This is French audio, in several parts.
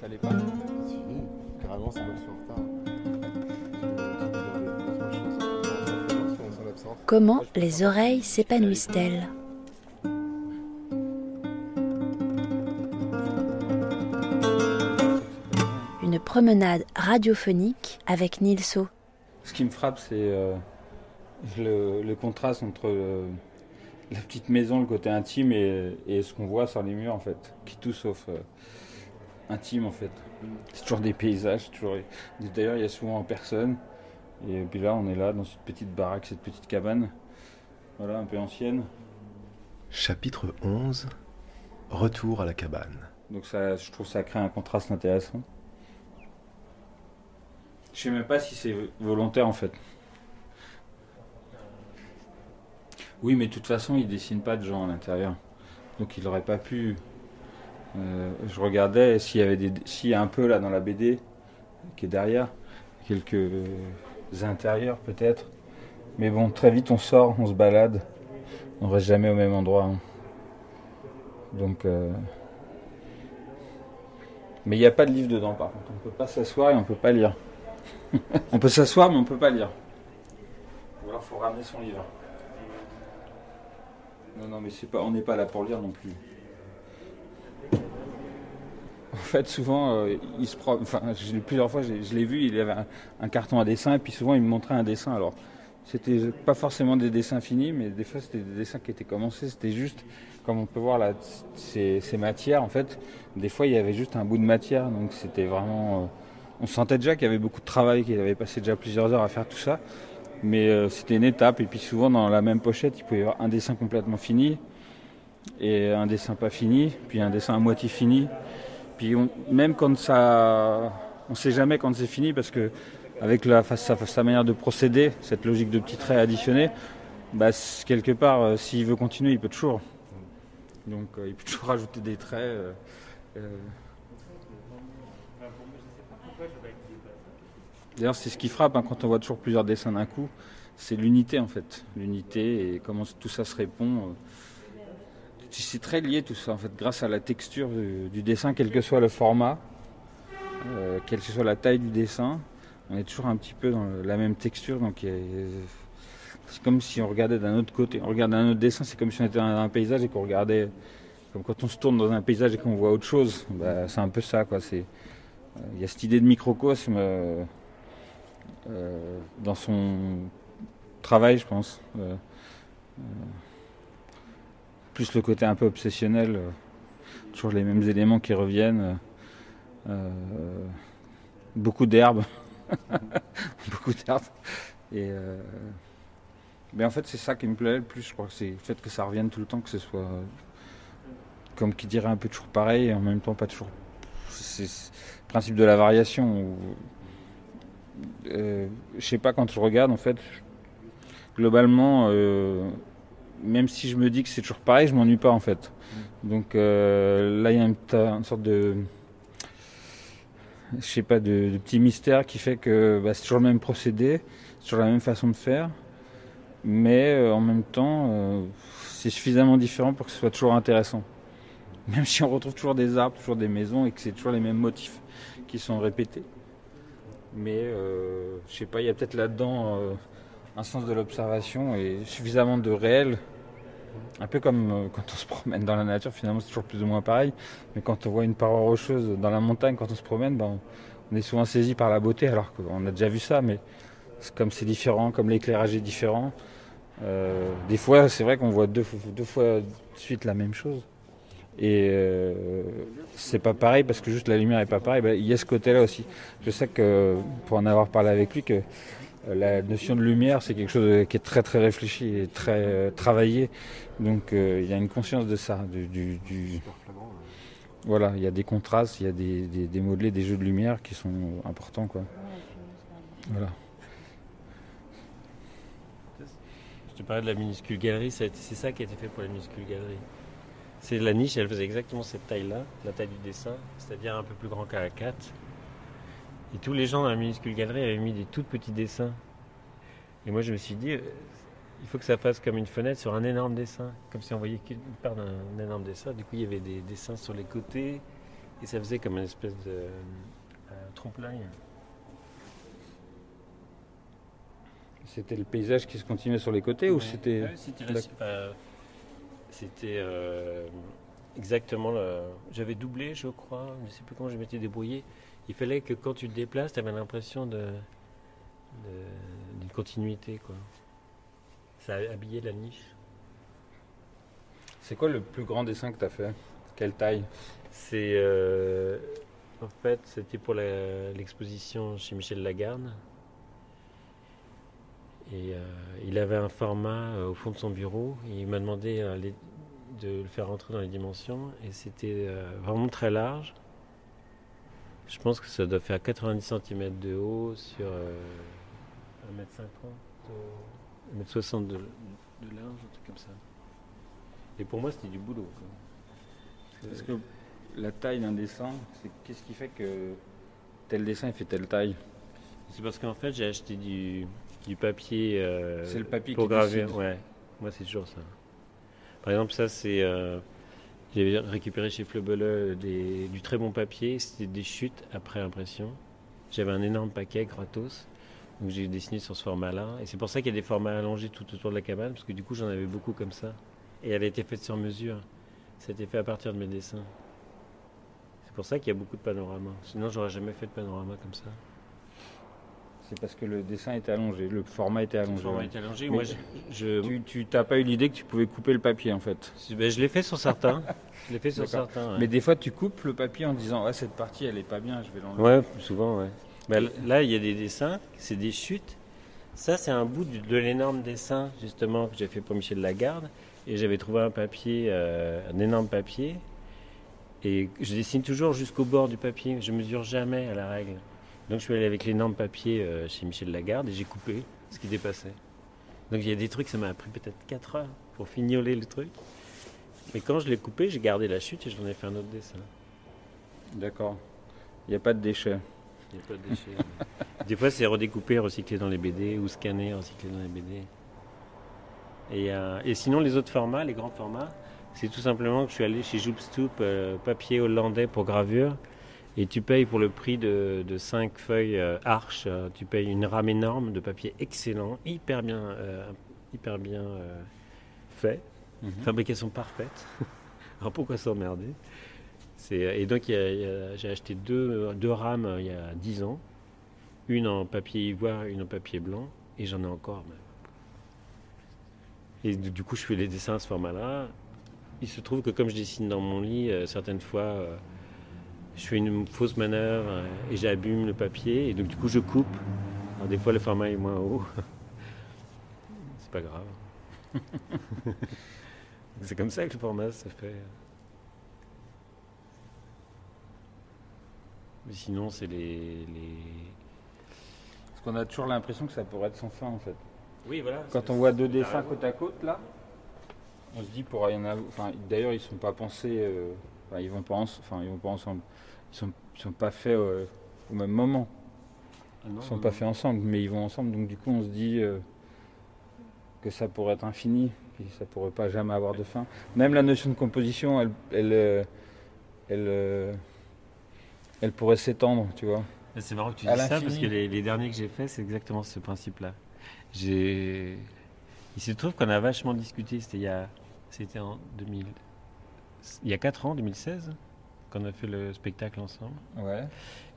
Fallait pas Si, carrément, c'est moi qui suis en retard. Comment les oreilles s'épanouissent-elles? Une promenade radiophonique avec Nilso. Ce qui me frappe, c'est euh, le, le contraste entre la petite maison, le côté intime, et, et ce qu'on voit sur les murs, en fait, qui tout sauf euh, intime, en fait. C'est toujours des paysages, toujours. D'ailleurs, il y a souvent personne. Et puis là, on est là dans cette petite baraque, cette petite cabane, voilà, un peu ancienne. Chapitre 11 Retour à la cabane. Donc ça, je trouve ça crée un contraste intéressant. Je sais même pas si c'est volontaire en fait. Oui, mais de toute façon, il dessine pas de gens à l'intérieur. Donc il n'aurait pas pu. Euh, je regardais s'il y avait des, s'il y a un peu là dans la BD qui est derrière, quelques intérieurs peut-être. Mais bon, très vite on sort, on se balade, on reste jamais au même endroit. hein. Donc. euh, mais il n'y a pas de livre dedans par contre. On peut pas s'asseoir et on peut pas lire. on peut s'asseoir mais on peut pas lire. Ou alors faut ramener son livre. Non non mais c'est pas, on n'est pas là pour lire non plus. En fait souvent euh, il se prend, enfin plusieurs fois je l'ai- vu, il avait un, carton à dessin et puis souvent il me montrait un dessin. Alors c'était pas forcément des dessins finis mais des fois c'était des dessins qui étaient commencés. C'était juste comme on peut voir là ces, ces matières en fait des fois il y avait juste un bout de matière, donc c'était vraiment. euh, on sentait déjà qu'il y avait beaucoup de travail, qu'il avait passé déjà plusieurs heures à faire tout ça, mais euh, c'était une étape. Et puis souvent dans la même pochette, il pouvait y avoir un dessin complètement fini, et un dessin pas fini, puis un dessin à moitié fini. Puis même quand ça. On sait jamais quand c'est fini, parce que avec la, sa, manière de procéder, cette logique de petits traits additionnés, bah, quelque part, euh, s'il veut continuer, il peut toujours. Donc euh, il peut toujours rajouter des traits. euh, D'ailleurs, c'est ce qui frappe hein, quand on voit toujours plusieurs dessins d'un coup, c'est l'unité en fait. L'unité et comment tout ça se répond. C'est très lié tout ça en fait, grâce à la texture du, dessin, quel que soit le format, euh, quelle que soit la taille du dessin, on est toujours un petit peu dans la même texture. Donc c'est comme si on regardait d'un autre côté. On regarde un autre dessin, c'est comme si on était dans un paysage et qu'on regardait, comme quand on se tourne dans un paysage et qu'on voit autre chose. Bah, c'est un peu ça quoi. Il y a cette idée de microcosme. euh, euh, dans son travail, je pense. Plus le côté un peu obsessionnel, euh, toujours les mêmes éléments qui reviennent. euh, beaucoup d'herbes. beaucoup d'herbes. Et euh, mais en fait, c'est ça qui me plaît le plus, je crois. C'est le fait que ça revienne tout le temps, que ce soit comme qui dirait un peu toujours pareil et en même temps pas toujours. C'est le principe de la variation. où euh, je sais pas quand je regarde en fait globalement euh, même si je me dis que c'est toujours pareil je m'ennuie pas en fait. Donc euh, là il y a une, sorte de je sais pas de, de petit mystère qui fait que bah, c'est toujours le même procédé c'est toujours la même façon de faire. Mais euh, en même temps euh, c'est suffisamment différent pour que ce soit toujours intéressant. Même si on retrouve toujours des arbres toujours des maisons et que c'est toujours les mêmes motifs qui sont répétés. Mais je sais pas, il y a peut-être là-dedans un sens de l'observation et suffisamment de réel. Un peu comme euh, quand on se promène dans la nature, finalement c'est toujours plus ou moins pareil. Mais quand on voit une paroi rocheuse dans la montagne, quand on se promène, ben, on, est souvent saisi par la beauté alors qu'on a déjà vu ça, mais comme c'est différent, comme l'éclairage est différent. euh, des fois, c'est vrai qu'on voit deux, fois- de suite la même chose. Et euh, c'est pas pareil parce que juste la lumière est pas pareille. Ben, il y a ce côté-là aussi. Je sais que pour en avoir parlé avec lui, que la notion de lumière, c'est quelque chose qui est très très réfléchi et très euh, travaillé. Donc euh, il y a une conscience de ça, du, du- voilà, il y a des contrastes, il y a des, des, modelés, des jeux de lumière qui sont importants, quoi. Voilà. Je te parlais de la minuscule galerie, c'est ça qui a été fait pour la minuscule galerie. C'est la niche, elle faisait exactement cette taille-là, la taille du dessin, c'est-à-dire un peu plus grand qu'à la 4. Et tous les gens dans la minuscule galerie avaient mis des tout petits dessins. Et moi je me suis dit, euh, il faut que ça fasse comme une fenêtre sur un énorme dessin, comme si on voyait qu'une part d'un énorme dessin. Du coup il y avait des dessins sur les côtés, Et ça faisait comme une espèce de euh, trompe-l'œil. C'était le paysage qui se continuait sur les côtés ou Ouais. c'était. Ouais, C'était enfin, c'était, euh, exactement le. J'avais doublé, je crois. Je ne sais plus comment je m'étais débrouillé. Il fallait que quand tu te déplaces, tu avais l'impression de, d'une continuité. Quoi. Ça a habillé la niche. C'est quoi le plus grand dessin que tu as fait? Quelle taille? C'est. euh, en fait, c'était pour l'exposition chez Michel Lagarde. Et euh, il avait un format euh, au fond de son bureau. Et il m'a demandé les- de le faire rentrer dans les dimensions. Et c'était vraiment très large. Je pense que ça doit faire 90 cm de haut sur euh, 1m50, euh, 1m60 de, de large, un truc comme ça. Et pour moi, c'était du boulot. quoi. Parce que la taille d'un dessin, c'est qu'est-ce qui fait que tel dessin fait telle taille? C'est parce qu'en fait, j'ai acheté du, du papier euh, le papier pour qui gravir. décide. Ouais, moi c'est toujours ça. Par exemple, ça c'est. euh, j'ai récupéré chez Fleubele des, du très bon papier, c'était des chutes après impression. J'avais un énorme paquet gratos, donc j'ai dessiné sur ce format-là. Et c'est pour ça qu'il y a des formats allongés tout autour de la cabane, parce que du coup j'en avais beaucoup comme ça. Et elle a été faite sur mesure. C'était fait à partir de mes dessins. C'est pour ça qu'il y a beaucoup de panoramas. Sinon, j'aurais jamais fait de panorama comme ça. C'est parce que le dessin était allongé, le format était Le allongé. format ouais. est allongé. Moi, je, je, Tu t'as pas eu l'idée que tu pouvais couper le papier en fait. ben, je l'ai fait sur certains. Je l'ai fait sur certains. ouais. Mais des fois tu coupes le papier en disant ouais cette partie elle est pas bien, je vais l'enlever. Ouais, souvent, ouais. Ben, là, il y a des dessins, c'est des chutes. Ça, c'est un bout de l'énorme dessin, justement, que j'ai fait pour Michel Lagarde. Et j'avais trouvé un papier, euh, un énorme papier. Et je dessine toujours jusqu'au bord du papier. Je mesure jamais à la règle. Donc, je suis allé avec l'énorme papier euh, chez Michel Lagarde et j'ai coupé ce qui dépassait. Donc, il y a des trucs, ça m'a pris peut-être 4 heures pour fignoler le truc. Mais quand je l'ai coupé, j'ai gardé la chute et j'en ai fait un autre dessin. D'accord. Il n'y a pas de déchets. Il n'y a pas de déchets. Des fois, c'est redécoupé, recyclé dans les BD ou scanné, recyclé dans les BD. Et, euh, et sinon, les autres formats, les grands formats, c'est tout simplement que je suis allé chez Joop Stoop, euh, papier hollandais pour gravure. Et tu payes pour le prix de, de 5 feuilles euh, arches, euh, tu payes une rame énorme de papier excellent, hyper bien, euh, hyper bien fait, Mhm. fabrication parfaite. Alors pourquoi s'emmerder? Et donc j'ai acheté deux, deux rames il y a 10 ans, une en papier ivoire, une en papier blanc, et j'en ai encore même. Et du coup je fais des dessins à ce format-là. Il se trouve que comme je dessine dans mon lit, certaines fois je fais une fausse manœuvre euh, et j'abîme le papier, et donc du coup je coupe. Alors des fois le format est moins haut. C'est pas grave. C'est comme ça que le format se fait. Mais sinon, c'est les, les... Parce qu'on a toujours l'impression que ça pourrait être sans fin en fait. Oui, voilà. Quand on voit deux dessins côte à côte là, on se dit pour y en avoir. Enfin, d'ailleurs ils sont pas pensés. euh, Enfin, ils vont pas, ens- enfin, ils vont pas ensemble. Ils sont, ils sont pas faits euh, au même moment. Ah non, Ils sont non, pas non. faits ensemble, mais ils vont ensemble. Donc du coup, on se dit euh, que ça pourrait être infini, puis ça pourrait pas jamais avoir de fin. Même la notion de composition, elle, elle, euh, elle, elle pourrait s'étendre, tu vois. C'est marrant que tu dises ça parce que les, les derniers que j'ai faits, c'est exactement ce principe-là. J'ai... Il se trouve qu'on a vachement discuté, c'était il y a... C'était en 2000... Il y a 4 ans, 2016, qu'on a fait le spectacle ensemble. Ouais.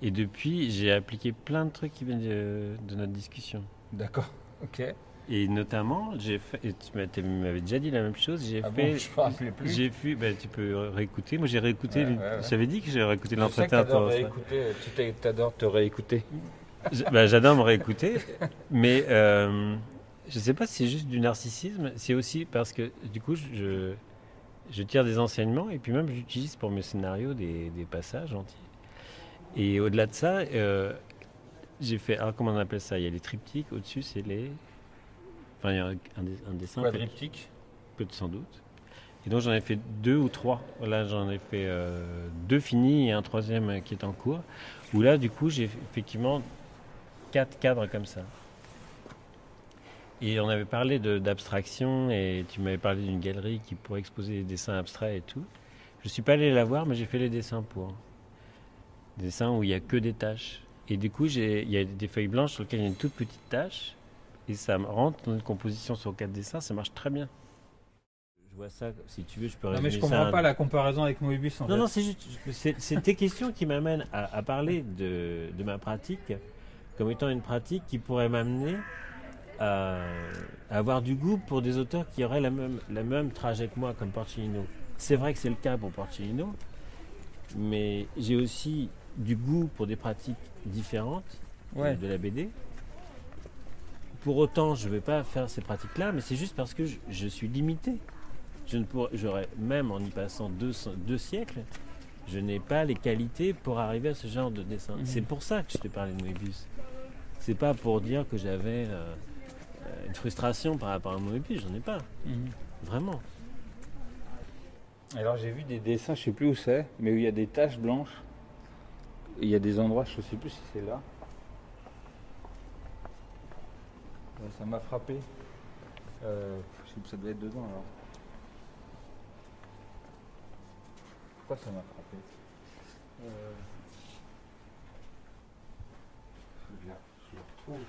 Et depuis, j'ai appliqué plein de trucs qui viennent de, de notre discussion. D'accord. Ok. Et notamment, j'ai fait... et tu m'avais déjà dit la même chose, j'ai Ah bon, fait... je me rappelais plus. J'ai vu, ben, tu peux réécouter. Moi, j'ai réécouté. Ouais, ouais, ouais. J'avais dit que j'ai réécouté l'entretien. tu t'adores te réécouter. Ben, J'adore me réécouter, mais euh, je ne sais pas si c'est juste du narcissisme. C'est aussi parce que du coup, je, je tire des enseignements et puis même j'utilise pour mes scénarios des, des passages entiers. Et au-delà de ça, euh, j'ai fait. Alors, comment on appelle ça? Il y a les triptyques. Au-dessus, c'est les. Enfin, il y a un, un dess- un dessin. Quadriptyque. Peut sans doute. Et donc j'en ai fait deux ou trois. Là j'en ai fait euh, deux finis et un troisième euh, qui est en cours. Où là du coup j'ai effectivement quatre cadres comme ça. Et on avait parlé d'abstraction et tu m'avais parlé d'une galerie qui pourrait exposer des dessins abstraits et tout. Je suis pas allé la voir mais j'ai fait les dessins pour. Des dessins où il n'y a que des taches. Et du coup, il y a des feuilles blanches sur lesquelles il y a une toute petite tache. Et ça me rentre dans une composition sur quatre dessins, ça marche très bien. Je vois ça, si tu veux, je peux Non, mais je ça à comprends un- pas la comparaison avec Moebius en non, fait. non, c'est juste. C'est tes questions qui m'amènent à, à parler de, de ma pratique comme étant une pratique qui pourrait m'amener à, à avoir du goût pour des auteurs qui auraient la même, la même trajet que moi, comme Porcellino. C'est vrai que c'est le cas pour Porcellino, mais j'ai aussi du goût pour des pratiques différentes Ouais. de la BD. Pour autant, je ne vais pas faire ces pratiques-là, mais c'est juste parce que je, je suis limité. Je ne pourrais, j'aurais même en y passant deux, deux siècles, je n'ai pas les qualités pour arriver à ce genre de dessin. Mhm. C'est pour ça que je te parlais de Moebius. C'est pas pour dire que j'avais euh, euh, une frustration par rapport à Moebius, j'en ai pas, Mhm. vraiment. Alors j'ai vu des dessins, je sais plus où c'est, mais où il y a des taches blanches. Et Il y a des endroits, je sais plus si c'est là. Ouais, ça m'a frappé. Euh, je sais que ça devait être dedans alors. Pourquoi ça m'a frappé? Euh, je le retrouve.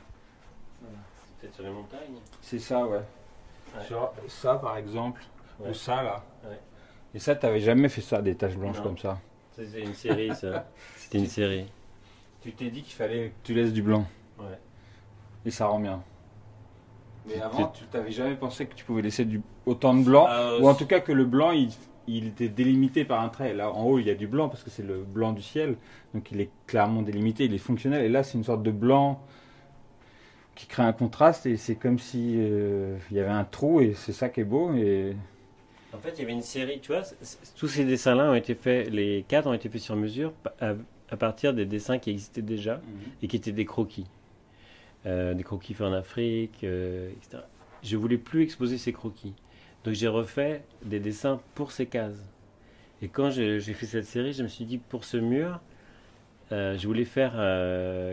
Peut-être sur les montagnes. C'est ça, ouais. Ouais. Sur ça par exemple, Ouais. ou ça là. Ouais. Et ça, t'avais jamais fait ça, des taches blanches Non. comme ça? C'est une série, ça. C'était une série. Tu t'es dit qu'il fallait que tu laisses du blanc. Ouais. Et ça rend bien. Mais C'était- avant, tu t'avais jamais pensé que tu pouvais laisser du, autant de blanc? Ah, Ou en tout cas que le blanc, il, il était délimité par un trait. Là, en haut, il y a du blanc parce que c'est le blanc du ciel. Donc il est clairement délimité, il est fonctionnel. Et là, c'est une sorte de blanc qui crée un contraste. Et c'est comme si euh, il y avait un trou. Et c'est ça qui est beau. Et En fait, il y avait une série, tu vois, tous ces dessins-là ont été faits, les cadres ont été faits sur mesure à, à partir des dessins qui existaient déjà et qui étaient des croquis. Euh, des croquis faits en Afrique, euh, etc. Je voulais plus exposer ces croquis. Donc j'ai refait des dessins pour ces cases. Et quand j'ai fait cette série, je me suis dit, pour ce mur, je voulais faire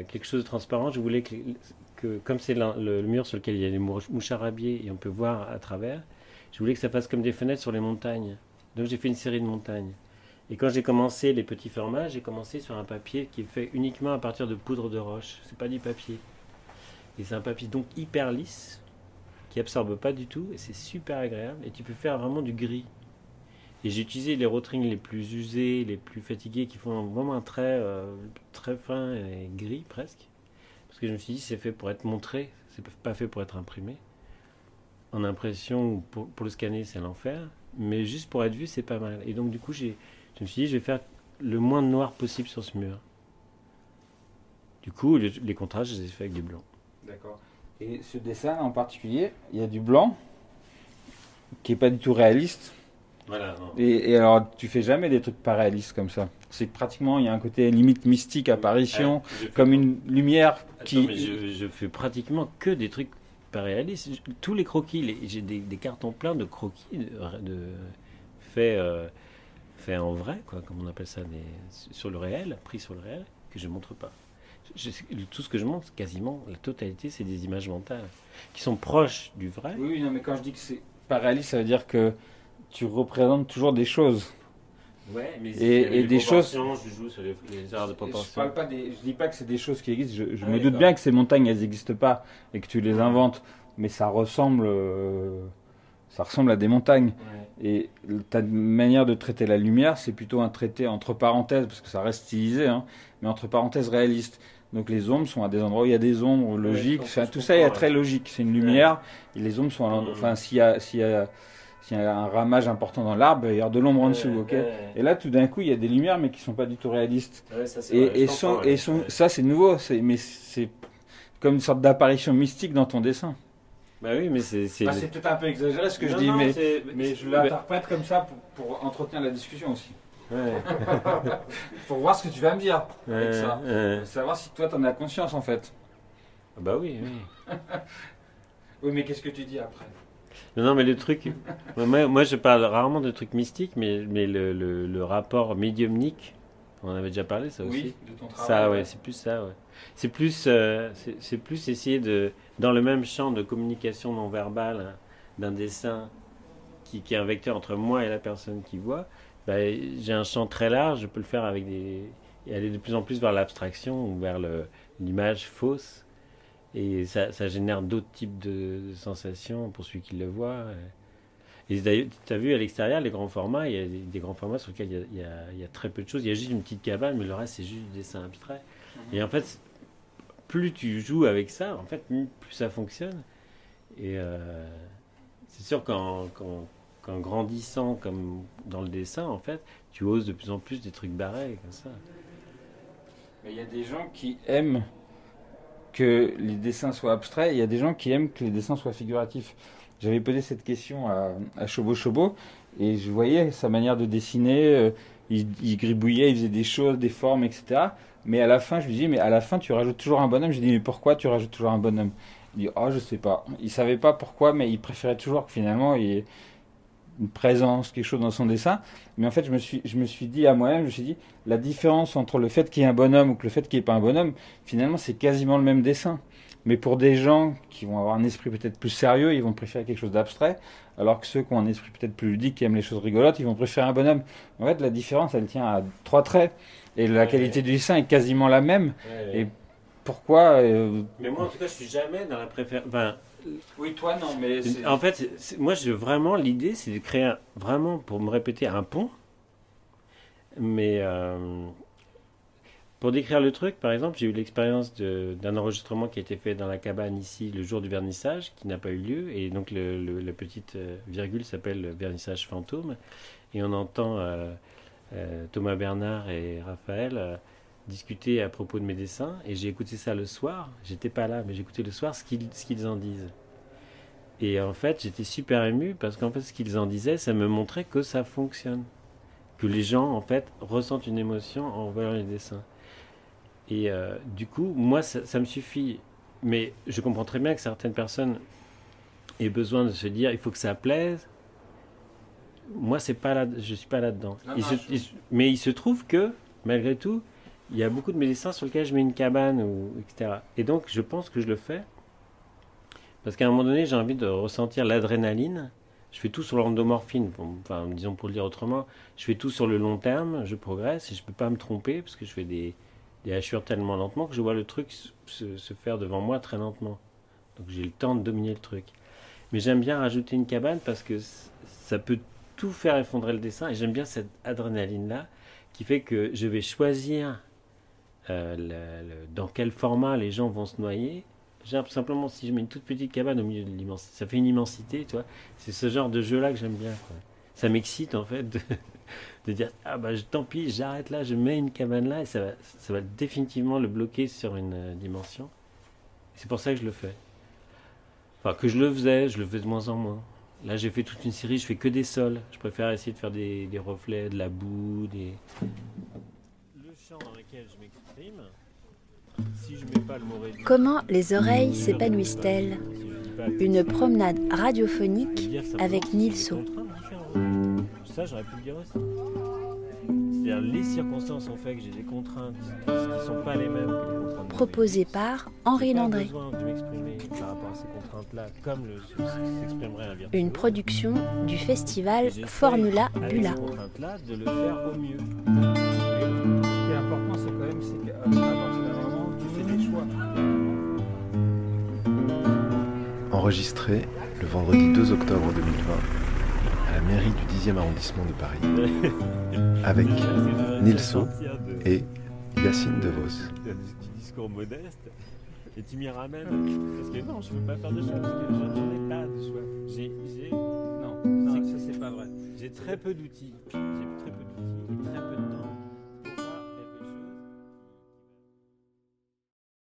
quelque chose de transparent. Je voulais que, comme c'est le, mur sur lequel il y a des mouch- mouchards-rabiers et on peut voir à travers, je voulais que ça fasse comme des fenêtres sur les montagnes. Donc j'ai fait une série de montagnes. Et quand j'ai commencé les petits formats, j'ai commencé sur un papier qui est fait uniquement à partir de poudre de roche. C'est pas du papier. Et c'est un papier donc hyper lisse, qui absorbe pas du tout, et c'est super agréable. Et tu peux faire vraiment du gris. Et j'ai utilisé les rotrings les plus usés, les plus fatigués, qui font vraiment un trait euh, très fin et gris presque. Parce que je me suis dit, c'est fait pour être montré, c'est pas fait pour être imprimé. En impression, ou pour, pour le scanner, c'est l'enfer. Mais juste pour être vu, c'est pas mal. Et donc, du coup, je me suis dit, je vais faire le moins de noir possible sur ce mur. Du coup, les, les contrastes, je les ai fait avec du blanc. D'accord. Et ce dessin en particulier, il y a du blanc qui est pas du tout réaliste. Voilà. et alors, tu fais jamais des trucs pas réalistes comme ça? C'est que pratiquement, il y a un côté limite mystique, apparition, Ouais, fais- comme une lumière Attends, qui. mais je, je fais pratiquement que des trucs pas réalistes. Tous les croquis, j'ai des, des cartons pleins de croquis de, de- faits euh, faits en vrai, quoi, comme on appelle ça, des- sur le réel, pris sur le réel, que je montre pas. Je- tout ce que je montre, quasiment la totalité, c'est des images mentales qui sont proches du vrai. Oui, oui, non, mais quand je dis que c'est pas réaliste, ça veut dire que tu représentes toujours des choses. Ouais, mais Et- et des choses- Je joue sur les, les arts de Je, proportion. parle pas des, je dis pas que c'est des choses qui existent. Je, je Ah, me doute bien que ces montagnes, elles n'existent pas et que tu les inventes, mais ça ressemble, euh, ça ressemble à des montagnes. Ouais. Et ta manière de traiter la lumière, c'est plutôt un traité entre parenthèses, parce que ça reste stylisé, hein, mais entre parenthèses réaliste. Donc les ombres sont à des endroits où il y a des ombres logiques. Enfin, comprends, tout ça est très ouais. logique. C'est une lumière et les ombres sont à l'endroit. Enfin, s'il y a, s'il y a, s'il y a un ramage important dans l'arbre, il y avoir de l'ombre en dessous. Ouais, ok ouais. Et là, tout d'un coup, il y a des lumières, mais qui sont pas du tout réalistes. Ouais, ça, c'est Et, ça, c'est nouveau. c'est- Mais c'est comme une sorte d'apparition mystique dans ton dessin. Bah oui, mais c'est. c'est- Bah, c'est peut-être un peu exagéré ce que je dis, non, mais, je l'interprète comme ça pour, pour entretenir la discussion aussi. ouais, pour voir ce que tu vas me dire avec ça. ouais. Savoir si toi, t'en as conscience en fait. Bah oui, oui. Oui, mais qu'est-ce que tu dis après? Non, non, mais le truc. moi, moi, je parle rarement de trucs mystiques, mais, mais le, le, le rapport médiumnique, on en avait déjà parlé, ça aussi. Oui, de ton travail. Ça, ouais, c'est plus ça, ouais. C'est plus, euh, c'est plus essayer de, dans le même champ de communication non verbale hein, d'un dessin qui, qui est un vecteur entre moi et la personne qui voit, bah, j'ai un champ très large, je peux le faire avec des. et aller de plus en plus vers l'abstraction ou vers l'image fausse. Et ça, ça génère d'autres types de, sensations pour celui qui le voit. Et d'ailleurs, tu as vu à l'extérieur, les grands formats, il y a des, grands formats sur lesquels il y, a, il y a- il y a très peu de choses. Il y a juste une petite cabane, mais le reste, c'est juste du dessin abstrait. Et en fait, plus tu joues avec ça, en fait, plus ça fonctionne. Et euh, c'est sûr qu'en qu'en grandissant comme dans le dessin, en fait, tu oses de plus en plus des trucs barrés comme ça. Mais il y a des gens qui aiment que les dessins soient abstraits, il y a des gens qui aiment que les dessins soient figuratifs. J'avais posé cette question à, à Chobo Chobo, et je voyais sa manière de dessiner, euh, il, il gribouillait, il faisait des choses, des formes, etc. Mais à la fin, je lui dis, mais à la fin, tu rajoutes toujours un bonhomme? Je lui dis, mais pourquoi tu rajoutes toujours un bonhomme? Il dit, oh, je sais pas. Il savait pas pourquoi, mais il préférait toujours que finalement, il une présence, quelque chose dans son dessin. Mais en fait, je me suis, je me suis dit à moi-même, je me suis dit, la différence entre le fait qu'il y ait un bonhomme ou que le fait qu'il n'y ait pas un bonhomme, finalement, c'est quasiment le même dessin. Mais pour des gens qui vont avoir un esprit peut-être plus sérieux, ils vont préférer quelque chose d'abstrait, alors que ceux qui ont un esprit peut-être plus ludique, qui aiment les choses rigolotes, ils vont préférer un bonhomme. En fait, la différence, elle tient à trois traits. Et la Ouais. qualité du dessin est quasiment la même. Et pourquoi euh, Mais moi, en tout cas, je suis jamais dans la préférence. Enfin, Oui, toi, non, mais En fait, moi, je, vraiment, l'idée, c'est de créer, un- vraiment, pour me répéter, un pont. Mais euh, pour décrire le truc, par exemple, j'ai eu l'expérience d'un enregistrement qui a été fait dans la cabane ici le jour du vernissage, qui n'a pas eu lieu. Et donc, le, le- la petite euh, virgule s'appelle le vernissage fantôme. Et on entend euh, euh, Thomas Bernard et Raphaël euh, discuter à propos de mes dessins. Et j'ai écouté ça le soir. J'étais pas là, mais j'ai écouté le soir ce qu'ils ce qu'ils en disent. Et en fait, j'étais super ému parce qu'en fait, ce qu'ils en disaient, ça me montrait que ça fonctionne. Que les gens, en fait, ressentent une émotion en voyant les dessins. Et euh, du coup, moi, ça, ça me suffit. Mais je comprends très bien que certaines personnes aient besoin de se dire il faut que ça plaise. Moi, c'est pas là, je suis pas là-dedans. Mais il se trouve que, malgré tout, il y a beaucoup de mes dessins sur lesquels je mets une cabane, ou, etc. Et donc, je pense que je le fais parce qu'à un moment donné, j'ai envie de ressentir l'adrénaline. Je fais tout sur l'endomorphine, enfin, disons pour le dire autrement, je fais tout sur le long terme, je progresse et je peux pas me tromper parce que je fais des, des hachures tellement lentement que je vois le truc se, se faire devant moi très lentement. Donc j'ai le temps de dominer le truc. Mais j'aime bien rajouter une cabane parce que ça peut tout faire effondrer le dessin et j'aime bien cette adrénaline-là qui fait que je vais choisir euh, dans quel format les gens vont se noyer. Simplement si je mets une toute petite cabane au milieu de l'immensité, ça fait une immensité, tu vois. C'est ce genre de jeu-là que j'aime bien. Ça m'excite en fait de, dire ah bah tant pis, j'arrête là, je mets une cabane là et ça va, définitivement le bloquer sur une euh, dimension. C'est pour ça que je le fais. Enfin que je le faisais, je le fais de moins en moins. Là j'ai fait toute une série, je fais que des sols. Je préfère essayer de faire des reflets, de la boue, des. Le champ dans lequel je m'exprime. Si je mets pas le mot réduit, Comment les oreilles s'épanouissent-elles Une promenade radiophonique avec Nilso. Ça, j'aurais pu le dire aussi. C'est-à-dire, les circonstances ont fait que j'ai des contraintes qui ne sont pas les mêmes que les contraintes. de Proposé par Henri Landré. Une production du festival Formula Bula. Qui est important, c'est quand même c'est qu'à à partir d'un moment, tu fais des choix. Enregistré le vendredi 2 octobre 2020 à la mairie du 10e arrondissement de Paris avec Nilso et Yacine DeVos. petit discours modeste et tu m'y ramènes parce que non je peux pas faire de choix parce que je n'en ai pas de choix j'ai j'ai Non, non ça c'est pas vrai. j'ai très peu d'outils j'ai très peu d'outils et très peu de